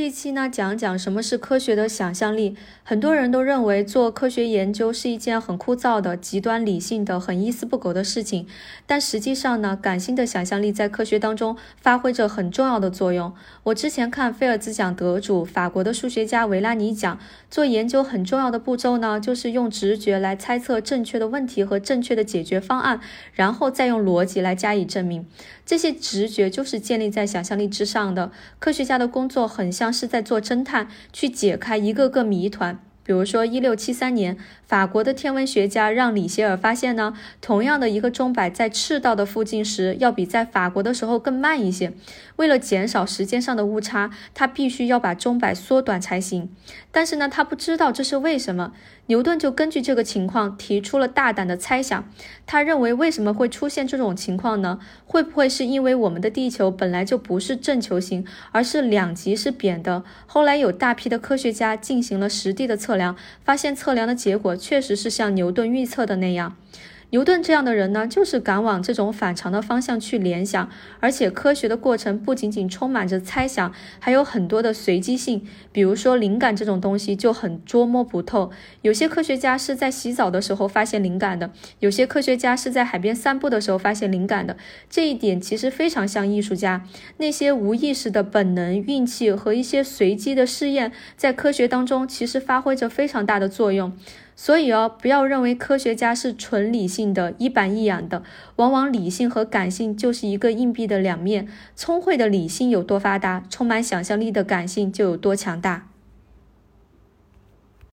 这一期呢，讲讲什么是科学的想象力。很多人都认为做科学研究是一件很枯燥的、极端理性的、很一丝不苟的事情。但实际上呢，感性的想象力在科学当中发挥着很重要的作用。我之前看菲尔兹奖得主法国的数学家维拉尼讲，做研究很重要的步骤呢，就是用直觉来猜测正确的问题和正确的解决方案，然后再用逻辑来加以证明。这些直觉就是建立在想象力之上的。科学家的工作很像是在做侦探，去解开一个个谜团。比如说，一六七三年，法国的天文学家让里歇尔发现呢，同样的一个钟摆在赤道的附近时，要比在法国的时候更慢一些。为了减少时间上的误差，他必须要把钟摆缩短才行。但是呢，他不知道这是为什么。牛顿就根据这个情况提出了大胆的猜想。他认为，为什么会出现这种情况呢？会不会是因为我们的地球本来就不是正球形，而是两极是扁的？后来有大批的科学家进行了实地的测量发现测量的结果确实是像牛顿预测的那样。牛顿这样的人呢，就是敢往这种反常的方向去联想，而且科学的过程不仅仅充满着猜想，还有很多的随机性。比如说灵感这种东西就很捉摸不透。有些科学家是在洗澡的时候发现灵感的，有些科学家是在海边散步的时候发现灵感的。这一点其实非常像艺术家，那些无意识的本能、运气和一些随机的试验，在科学当中其实发挥着非常大的作用。所以哦，不要认为科学家是纯理性的、一板一眼的。往往理性和感性就是一个硬币的两面。聪慧的理性有多发达，充满想象力的感性就有多强大。